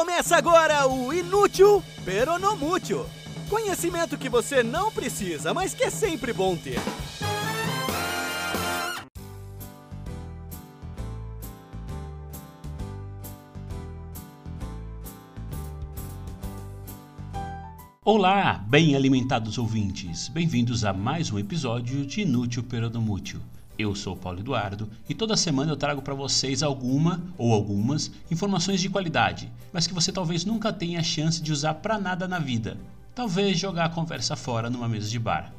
Começa agora o Inútil Peronomútil. Conhecimento que você não precisa, mas que é sempre bom ter. Olá, bem alimentados ouvintes. Bem-vindos a mais um episódio de Inútil Peronomútil. Eu sou Paulo Eduardo e toda semana eu trago para vocês alguma ou algumas informações de qualidade, mas que você talvez nunca tenha a chance de usar para nada na vida. Talvez jogar a conversa fora numa mesa de bar.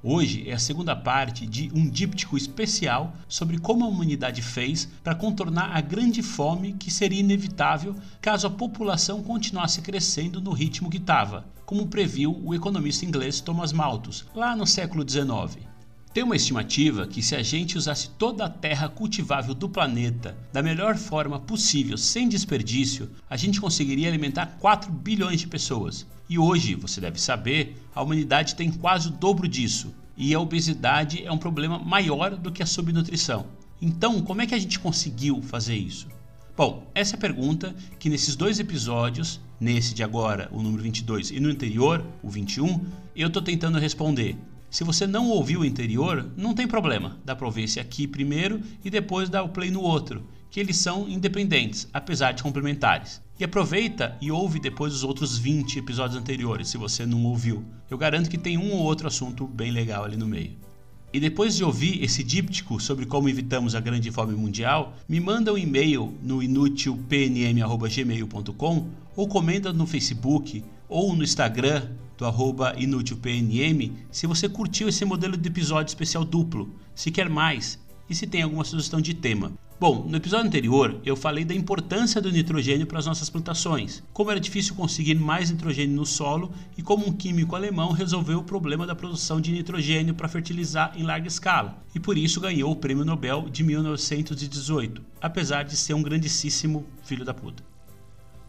Hoje é a segunda parte de um díptico especial sobre como a humanidade fez para contornar a grande fome que seria inevitável caso a população continuasse crescendo no ritmo que estava, como previu o economista inglês Thomas Malthus lá no século XIX. Tem uma estimativa que se a gente usasse toda a terra cultivável do planeta da melhor forma possível, sem desperdício, a gente conseguiria alimentar 4 bilhões de pessoas. E hoje, você deve saber, a humanidade tem quase o dobro disso, e a obesidade é um problema maior do que a subnutrição. Então, como é que a gente conseguiu fazer isso? Bom, essa é a pergunta que nesses dois episódios, nesse de agora, o número 22, e no anterior, o 21, eu estou tentando responder. Se você não ouviu o anterior, não tem problema. Dá para ouvir esse aqui primeiro e depois dar o play no outro, que eles são independentes, apesar de complementares. E aproveita e ouve depois os outros 20 episódios anteriores, se você não ouviu. Eu garanto que tem um ou outro assunto bem legal ali no meio. E depois de ouvir esse díptico sobre como evitamos a grande fome mundial, me manda um e-mail no inutilpnm.gmail.com ou comenta no Facebook ou no Instagram do arroba inútilpnm se você curtiu esse modelo de episódio especial duplo, se quer mais e se tem alguma sugestão de tema. Bom, no episódio anterior eu falei da importância do nitrogênio para as nossas plantações, como era difícil conseguir mais nitrogênio no solo e como um químico alemão resolveu o problema da produção de nitrogênio para fertilizar em larga escala, e por isso ganhou o Prêmio Nobel de 1918, apesar de ser um grandíssimo filho da puta.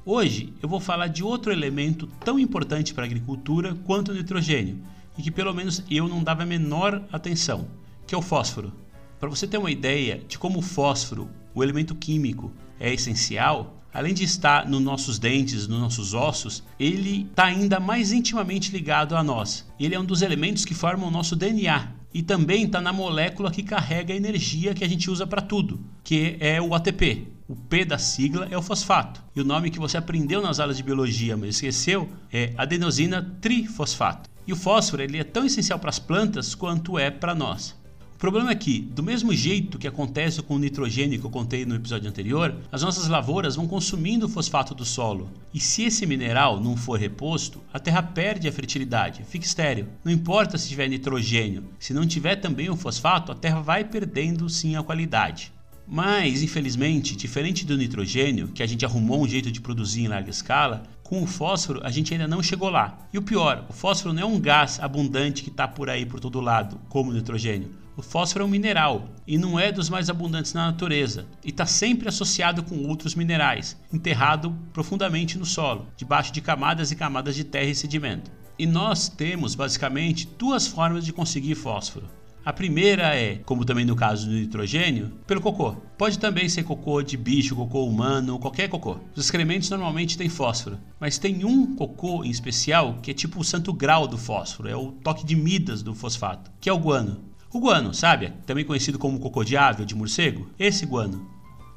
Hoje eu vou falar de outro elemento tão importante para a agricultura quanto o nitrogênio, e que pelo menos eu não dava a menor atenção, que é o fósforo. Para você ter uma ideia de como o fósforo, o elemento químico, é essencial, além de estar nos nossos dentes, nos nossos ossos, ele está ainda mais intimamente ligado a nós. Ele é um dos elementos que formam o nosso DNA e também está na molécula que carrega a energia que a gente usa para tudo, que é o ATP. O P da sigla é o fosfato. E o nome que você aprendeu nas aulas de biologia, mas esqueceu, é adenosina trifosfato. E o fósforo ele é tão essencial para as plantas quanto é para nós. O problema é que, do mesmo jeito que acontece com o nitrogênio que eu contei no episódio anterior, as nossas lavouras vão consumindo o fosfato do solo. E se esse mineral não for reposto, a terra perde a fertilidade, fica estéril. Não importa se tiver nitrogênio, se não tiver também o fosfato, a terra vai perdendo sim a qualidade. Mas, infelizmente, diferente do nitrogênio, que a gente arrumou um jeito de produzir em larga escala, com o fósforo a gente ainda não chegou lá. E o pior, o fósforo não é um gás abundante que está por aí por todo lado, como o nitrogênio. O fósforo é um mineral e não é dos mais abundantes na natureza, e está sempre associado com outros minerais, enterrado profundamente no solo, debaixo de camadas e camadas de terra e sedimento. E nós temos basicamente duas formas de conseguir fósforo. A primeira é, como também no caso do nitrogênio, pelo cocô. Pode também ser cocô de bicho, cocô humano, qualquer cocô. Os excrementos normalmente têm fósforo, mas tem um cocô em especial que é tipo o santo grau do fósforo, é o toque de Midas do fosfato, que é o guano. O guano, sabe? Também conhecido como cocô de ave ou de morcego? Esse guano.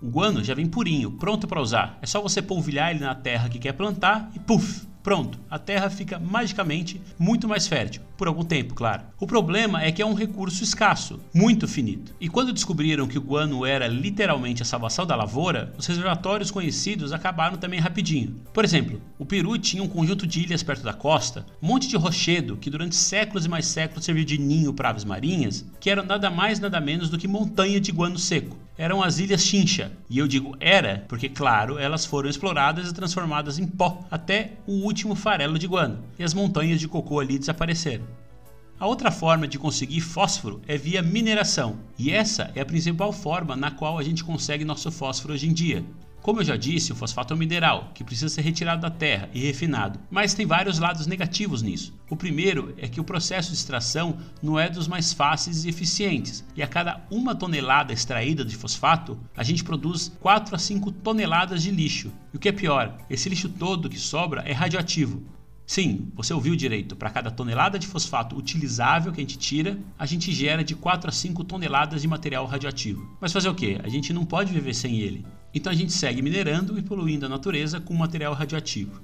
O guano já vem purinho, pronto para usar. É só você polvilhar ele na terra que quer plantar e puf, Pronto, a terra fica magicamente muito mais fértil, por algum tempo, claro. O problema é que é um recurso escasso, muito finito. E quando descobriram que o guano era literalmente a salvação da lavoura, os reservatórios conhecidos acabaram também rapidinho. Por exemplo, o Peru tinha um conjunto de ilhas perto da costa, um monte de rochedo que durante séculos e mais séculos serviu de ninho para aves marinhas, que eram nada mais nada menos do que montanha de guano seco eram as Ilhas Chincha. E eu digo era, porque, claro, elas foram exploradas e transformadas em pó até o último farelo de guano, e as montanhas de cocô ali desapareceram. A outra forma de conseguir fósforo é via mineração, e essa é a principal forma na qual a gente consegue nosso fósforo hoje em dia. Como eu já disse, o fosfato é um mineral que precisa ser retirado da terra e refinado, mas tem vários lados negativos nisso. O primeiro é que o processo de extração não é dos mais fáceis e eficientes, e a cada uma tonelada extraída de fosfato, a gente produz 4 a 5 toneladas de lixo. E o que é pior, esse lixo todo que sobra é radioativo. Sim, você ouviu direito. Para cada tonelada de fosfato utilizável que a gente tira, a gente gera de 4 a 5 toneladas de material radioativo. Mas fazer o que? A gente não pode viver sem ele. Então a gente segue minerando e poluindo a natureza com material radioativo.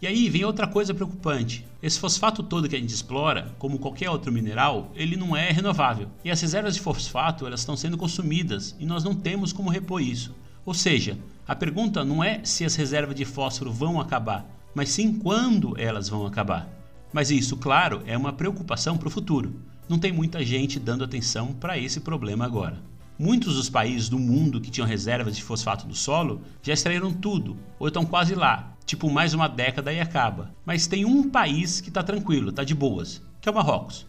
E aí vem outra coisa preocupante. Esse fosfato todo que a gente explora, como qualquer outro mineral, ele não é renovável. E as reservas de fosfato elas estão sendo consumidas e nós não temos como repor isso. Ou seja, a pergunta não é se as reservas de fósforo vão acabar, mas sim quando elas vão acabar. Mas isso, claro, é uma preocupação para o futuro. Não tem muita gente dando atenção para esse problema agora. Muitos dos países do mundo que tinham reservas de fosfato do solo já extraíram tudo, ou estão quase lá, tipo mais uma década e acaba. Mas tem um país que está tranquilo, está de boas, que é o Marrocos.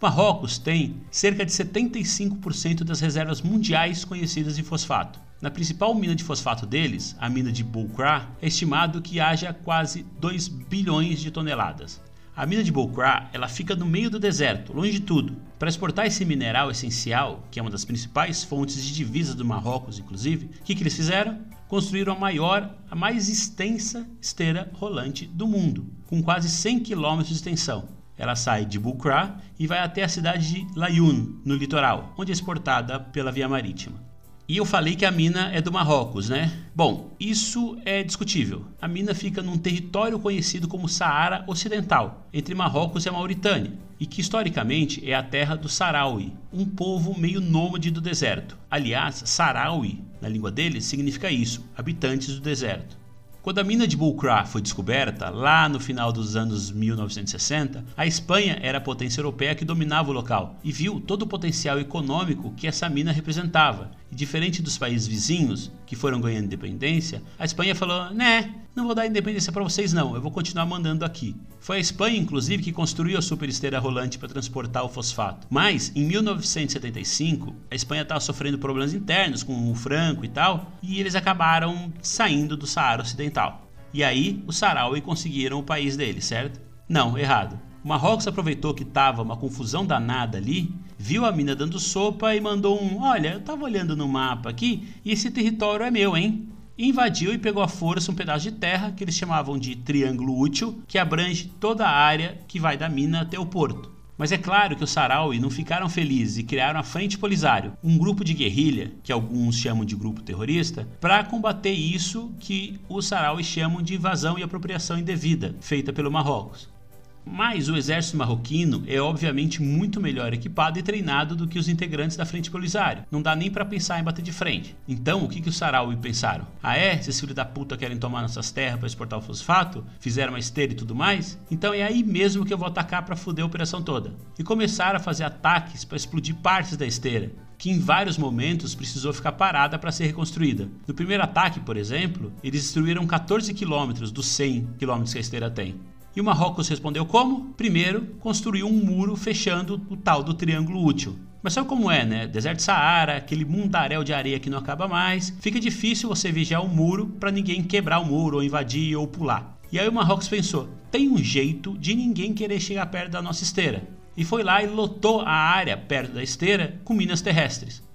O Marrocos tem cerca de 75% das reservas mundiais conhecidas de fosfato. Na principal mina de fosfato deles, a mina de Boukra, é estimado que haja quase 2 bilhões de toneladas. A mina de Boukra, ela fica no meio do deserto, longe de tudo. Para exportar esse mineral essencial, que é uma das principais fontes de divisas do Marrocos, inclusive, o que, que eles fizeram? Construíram a maior, a mais extensa esteira rolante do mundo, com quase 100 km de extensão. Ela sai de Boukra e vai até a cidade de Layoun, no litoral, onde é exportada pela via marítima. E eu falei que a mina é do Marrocos, né? Bom, isso é discutível. A mina fica num território conhecido como Saara Ocidental, entre Marrocos e a Mauritânia, e que historicamente é a terra do Saraui, um povo meio nômade do deserto. Aliás, Saraui, na língua deles, significa isso, habitantes do deserto. Quando a mina de Bullcra foi descoberta, lá no final dos anos 1960, a Espanha era a potência europeia que dominava o local e viu todo o potencial econômico que essa mina representava. E diferente dos países vizinhos, que foram ganhando independência, a Espanha falou: né, não vou dar independência para vocês não, eu vou continuar mandando aqui. Foi a Espanha, inclusive, que construiu a superesteira rolante para transportar o fosfato. Mas, em 1975, a Espanha estava sofrendo problemas internos com o Franco e tal, e eles acabaram saindo do Saara Ocidental. E aí, os Saraui conseguiram o país deles, certo? Não, errado. O Marrocos aproveitou que estava uma confusão danada ali, viu a mina dando sopa e mandou um: Olha, eu estava olhando no mapa aqui e esse território é meu, hein? invadiu e pegou à força um pedaço de terra que eles chamavam de Triângulo Útil, que abrange toda a área que vai da mina até o porto. Mas é claro que os Saraui não ficaram felizes e criaram a Frente Polisário, um grupo de guerrilha, que alguns chamam de grupo terrorista, para combater isso que os Saraui chamam de invasão e apropriação indevida, feita pelo Marrocos. Mas o exército marroquino é obviamente muito melhor equipado e treinado do que os integrantes da Frente Polisário. Não dá nem para pensar em bater de frente. Então, o que, que os Saraui pensaram? Ah é? Esses filhos da puta querem tomar nossas terras para exportar o fosfato? Fizeram uma esteira e tudo mais? Então é aí mesmo que eu vou atacar para foder a operação toda. E começaram a fazer ataques para explodir partes da esteira, que em vários momentos precisou ficar parada para ser reconstruída. No primeiro ataque, por exemplo, eles destruíram 14 quilômetros dos 100 quilômetros que a esteira tem. E o Marrocos respondeu como? Primeiro, construiu um muro fechando o tal do triângulo útil. Mas sabe como é, né? Deserto Saara, aquele mundaréu de areia que não acaba mais. Fica difícil você vigiar o muro para ninguém quebrar o muro, ou invadir, ou pular. E aí o Marrocos pensou: tem um jeito de ninguém querer chegar perto da nossa esteira. E foi lá e lotou a área perto da esteira com minas terrestres.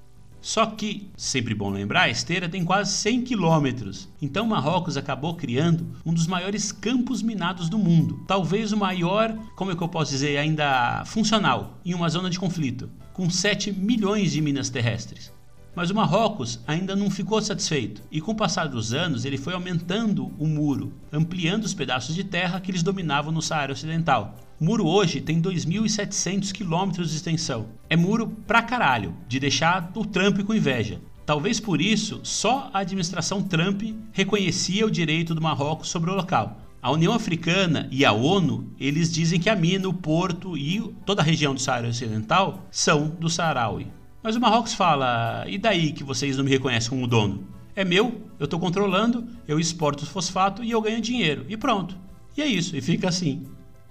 Só que, sempre bom lembrar, a esteira tem quase 100 quilômetros. Então Marrocos acabou criando um dos maiores campos minados do mundo. Talvez o maior, como é que eu posso dizer, ainda funcional, em uma zona de conflito, com 7 milhões de minas terrestres. Mas o Marrocos ainda não ficou satisfeito, e com o passar dos anos ele foi aumentando o muro, ampliando os pedaços de terra que eles dominavam no Saara Ocidental. O muro hoje tem 2.700 quilômetros de extensão. É muro pra caralho, de deixar o Trump com inveja. Talvez por isso, só a administração Trump reconhecia o direito do Marrocos sobre o local. A União Africana e a ONU, eles dizem que a mina, o porto e toda a região do Saara Ocidental são do Saharaui. Mas o Marrocos fala: e daí que vocês não me reconhecem como dono? É meu, eu estou controlando, eu exporto o fosfato e eu ganho dinheiro. E pronto. E é isso, e fica assim.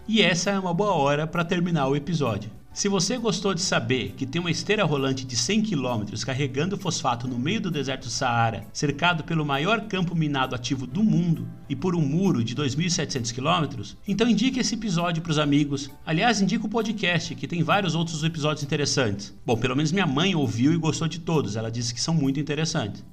E essa é uma boa hora para terminar o episódio. Se você gostou de saber que tem uma esteira rolante de 100 km carregando fosfato no meio do deserto do Saara, cercado pelo maior campo minado ativo do mundo e por um muro de 2.700 km, então indique esse episódio para os amigos. Aliás, indique o podcast, que tem vários outros episódios interessantes. Bom, pelo menos minha mãe ouviu e gostou de todos, ela disse que são muito interessantes.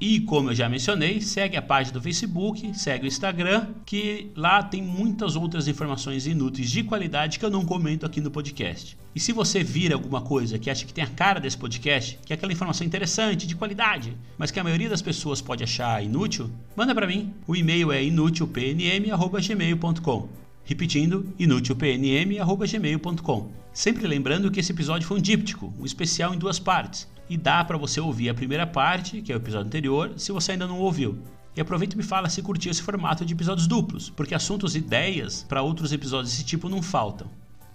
E como eu já mencionei, segue a página do Facebook, segue o Instagram, que lá tem muitas outras informações inúteis de qualidade que eu não comento aqui no podcast. E se você vir alguma coisa que acha que tem a cara desse podcast, que é aquela informação interessante, de qualidade, mas que a maioria das pessoas pode achar inútil, manda para mim. O e-mail é inutilpnm@gmail.com. Repetindo, inutilpnm@gmail.com. Sempre lembrando que esse episódio foi um díptico, um especial em duas partes e dá para você ouvir a primeira parte, que é o episódio anterior, se você ainda não ouviu. E aproveita e me fala se curtiu esse formato de episódios duplos, porque assuntos e ideias para outros episódios desse tipo não faltam.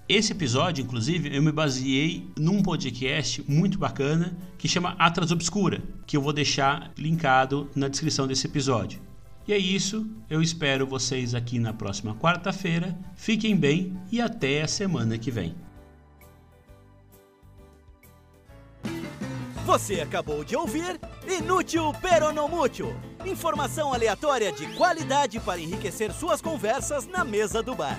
Esse episódio, inclusive, eu me baseei num podcast muito bacana que chama Atlas Obscura, que eu vou deixar linkado na descrição desse episódio. E é isso, eu espero vocês aqui na próxima quarta-feira. Fiquem bem e até a semana que vem. Você acabou de ouvir Inútil Peronomútil. Informação aleatória de qualidade para enriquecer suas conversas na mesa do bar.